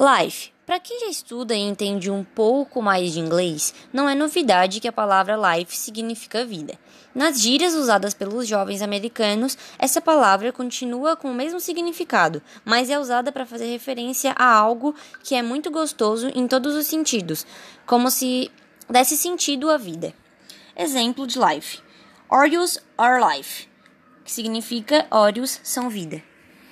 Life. Para quem já estuda e entende um pouco mais de inglês, não é novidade que a palavra life significa vida. Nas gírias usadas pelos jovens americanos, essa palavra continua com o mesmo significado, mas é usada para fazer referência a algo que é muito gostoso em todos os sentidos, como se desse sentido à vida. Exemplo de life: Oreos are life, que significa Oreos são vida.